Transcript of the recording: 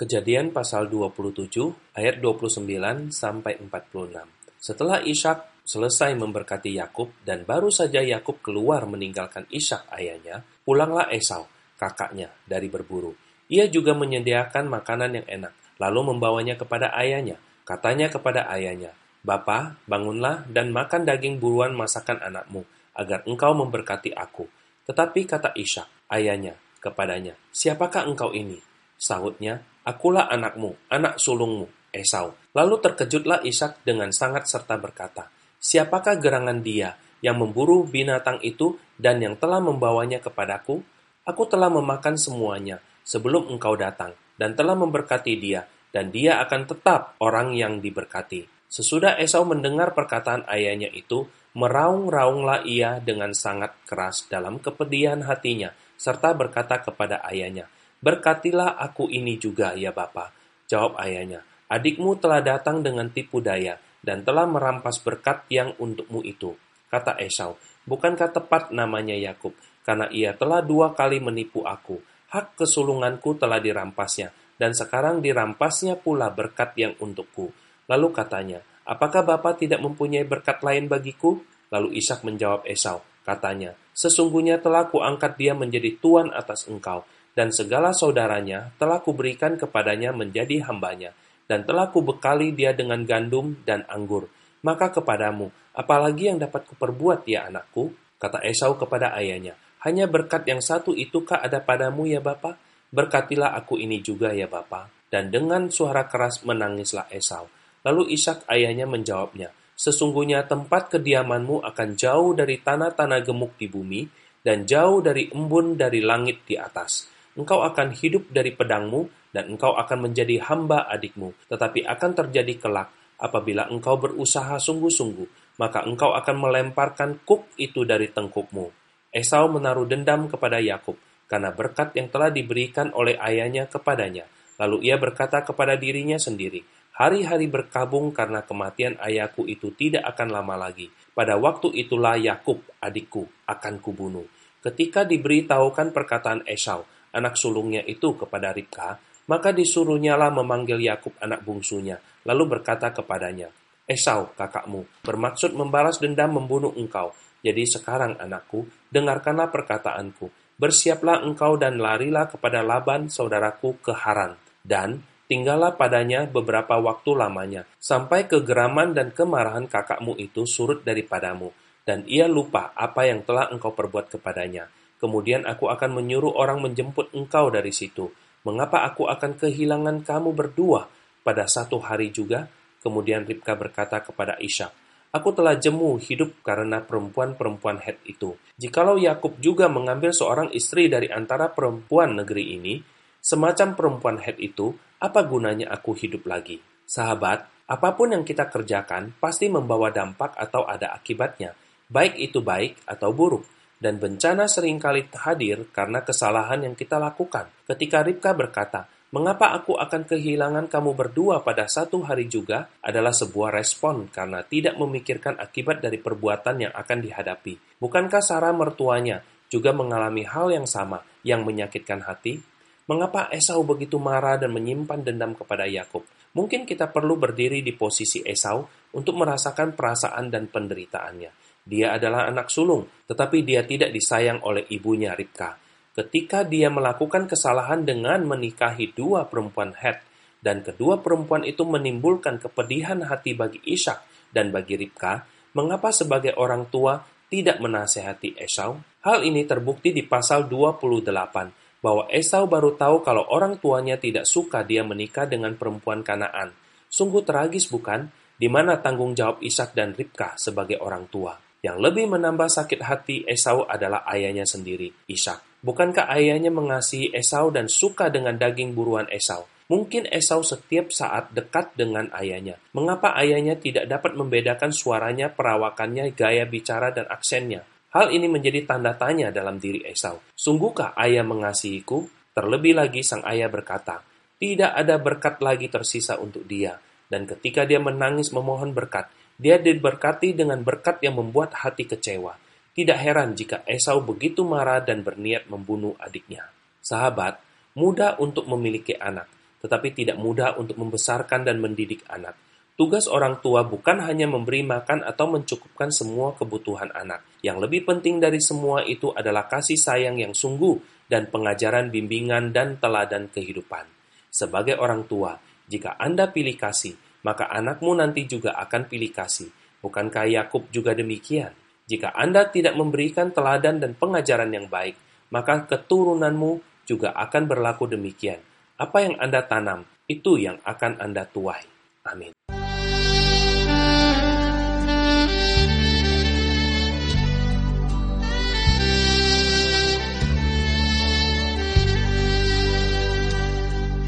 Kejadian pasal 27 ayat 29 sampai 46. Setelah Ishak selesai memberkati Yakub dan baru saja Yakub keluar meninggalkan Ishak ayahnya, pulanglah Esau, kakaknya, dari berburu. Ia juga menyediakan makanan yang enak, lalu membawanya kepada ayahnya. Katanya kepada ayahnya, Bapa, bangunlah dan makan daging buruan masakan anakmu, agar engkau memberkati aku. Tetapi kata Ishak, ayahnya, kepadanya, Siapakah engkau ini? Sahutnya, Akulah anakmu, anak sulungmu, Esau. Lalu terkejutlah Ishak dengan sangat serta berkata, Siapakah gerangan dia yang memburu binatang itu dan yang telah membawanya kepadaku? Aku telah memakan semuanya sebelum engkau datang dan telah memberkati dia, dan dia akan tetap orang yang diberkati. Sesudah Esau mendengar perkataan ayahnya itu, meraung-raunglah ia dengan sangat keras dalam kepedihan hatinya, serta berkata kepada ayahnya, Berkatilah aku ini juga, ya Bapa. Jawab ayahnya, adikmu telah datang dengan tipu daya dan telah merampas berkat yang untukmu itu. Kata Esau, bukankah tepat namanya Yakub, karena ia telah dua kali menipu aku. Hak kesulunganku telah dirampasnya, dan sekarang dirampasnya pula berkat yang untukku. Lalu katanya, apakah Bapak tidak mempunyai berkat lain bagiku? Lalu Ishak menjawab Esau, katanya, sesungguhnya telah kuangkat dia menjadi tuan atas engkau, dan segala saudaranya telah kuberikan kepadanya menjadi hambanya, dan telah kubekali dia dengan gandum dan anggur. Maka kepadamu, apalagi yang dapat kuperbuat ya anakku? Kata Esau kepada ayahnya, hanya berkat yang satu itukah ada padamu ya Bapa? Berkatilah aku ini juga ya Bapa. Dan dengan suara keras menangislah Esau. Lalu Ishak ayahnya menjawabnya, Sesungguhnya tempat kediamanmu akan jauh dari tanah-tanah gemuk di bumi, dan jauh dari embun dari langit di atas engkau akan hidup dari pedangmu, dan engkau akan menjadi hamba adikmu. Tetapi akan terjadi kelak, apabila engkau berusaha sungguh-sungguh, maka engkau akan melemparkan kuk itu dari tengkukmu. Esau menaruh dendam kepada Yakub, karena berkat yang telah diberikan oleh ayahnya kepadanya. Lalu ia berkata kepada dirinya sendiri, Hari-hari berkabung karena kematian ayahku itu tidak akan lama lagi. Pada waktu itulah Yakub, adikku, akan kubunuh. Ketika diberitahukan perkataan Esau, anak sulungnya itu kepada Ribka, maka disuruhnyalah memanggil Yakub anak bungsunya, lalu berkata kepadanya, Esau, kakakmu, bermaksud membalas dendam membunuh engkau. Jadi sekarang anakku, dengarkanlah perkataanku. Bersiaplah engkau dan larilah kepada Laban, saudaraku, ke Haran. Dan tinggallah padanya beberapa waktu lamanya, sampai kegeraman dan kemarahan kakakmu itu surut daripadamu. Dan ia lupa apa yang telah engkau perbuat kepadanya Kemudian aku akan menyuruh orang menjemput engkau dari situ. Mengapa aku akan kehilangan kamu berdua pada satu hari juga? Kemudian Ribka berkata kepada Ishak, Aku telah jemu hidup karena perempuan-perempuan Het itu. Jikalau Yakub juga mengambil seorang istri dari antara perempuan negeri ini, semacam perempuan Het itu, apa gunanya aku hidup lagi? Sahabat, apa pun yang kita kerjakan pasti membawa dampak atau ada akibatnya, baik itu baik atau buruk dan bencana sering kali hadir karena kesalahan yang kita lakukan. Ketika Ribka berkata, Mengapa aku akan kehilangan kamu berdua pada satu hari juga adalah sebuah respon karena tidak memikirkan akibat dari perbuatan yang akan dihadapi. Bukankah Sarah mertuanya juga mengalami hal yang sama yang menyakitkan hati? Mengapa Esau begitu marah dan menyimpan dendam kepada Yakub? Mungkin kita perlu berdiri di posisi Esau untuk merasakan perasaan dan penderitaannya. Dia adalah anak sulung, tetapi dia tidak disayang oleh ibunya Ribka. Ketika dia melakukan kesalahan dengan menikahi dua perempuan Het, dan kedua perempuan itu menimbulkan kepedihan hati bagi Ishak dan bagi Ribka, mengapa sebagai orang tua tidak menasehati Esau? Hal ini terbukti di pasal 28, bahwa Esau baru tahu kalau orang tuanya tidak suka dia menikah dengan perempuan Kanaan. Sungguh tragis bukan? Di mana tanggung jawab Ishak dan Ribka sebagai orang tua? Yang lebih menambah sakit hati Esau adalah ayahnya sendiri, Ishak. Bukankah ayahnya mengasihi Esau dan suka dengan daging buruan Esau? Mungkin Esau setiap saat dekat dengan ayahnya. Mengapa ayahnya tidak dapat membedakan suaranya, perawakannya, gaya bicara, dan aksennya? Hal ini menjadi tanda tanya dalam diri Esau. Sungguhkah ayah mengasihiku? Terlebih lagi sang ayah berkata, tidak ada berkat lagi tersisa untuk dia. Dan ketika dia menangis memohon berkat, dia diberkati dengan berkat yang membuat hati kecewa. Tidak heran jika Esau begitu marah dan berniat membunuh adiknya. Sahabat, mudah untuk memiliki anak, tetapi tidak mudah untuk membesarkan dan mendidik anak. Tugas orang tua bukan hanya memberi makan atau mencukupkan semua kebutuhan anak. Yang lebih penting dari semua itu adalah kasih sayang yang sungguh dan pengajaran bimbingan dan teladan kehidupan. Sebagai orang tua, jika Anda pilih kasih, maka anakmu nanti juga akan pilih kasih. Bukankah Yakub juga demikian? Jika Anda tidak memberikan teladan dan pengajaran yang baik, maka keturunanmu juga akan berlaku demikian. Apa yang Anda tanam, itu yang akan Anda tuai. Amin.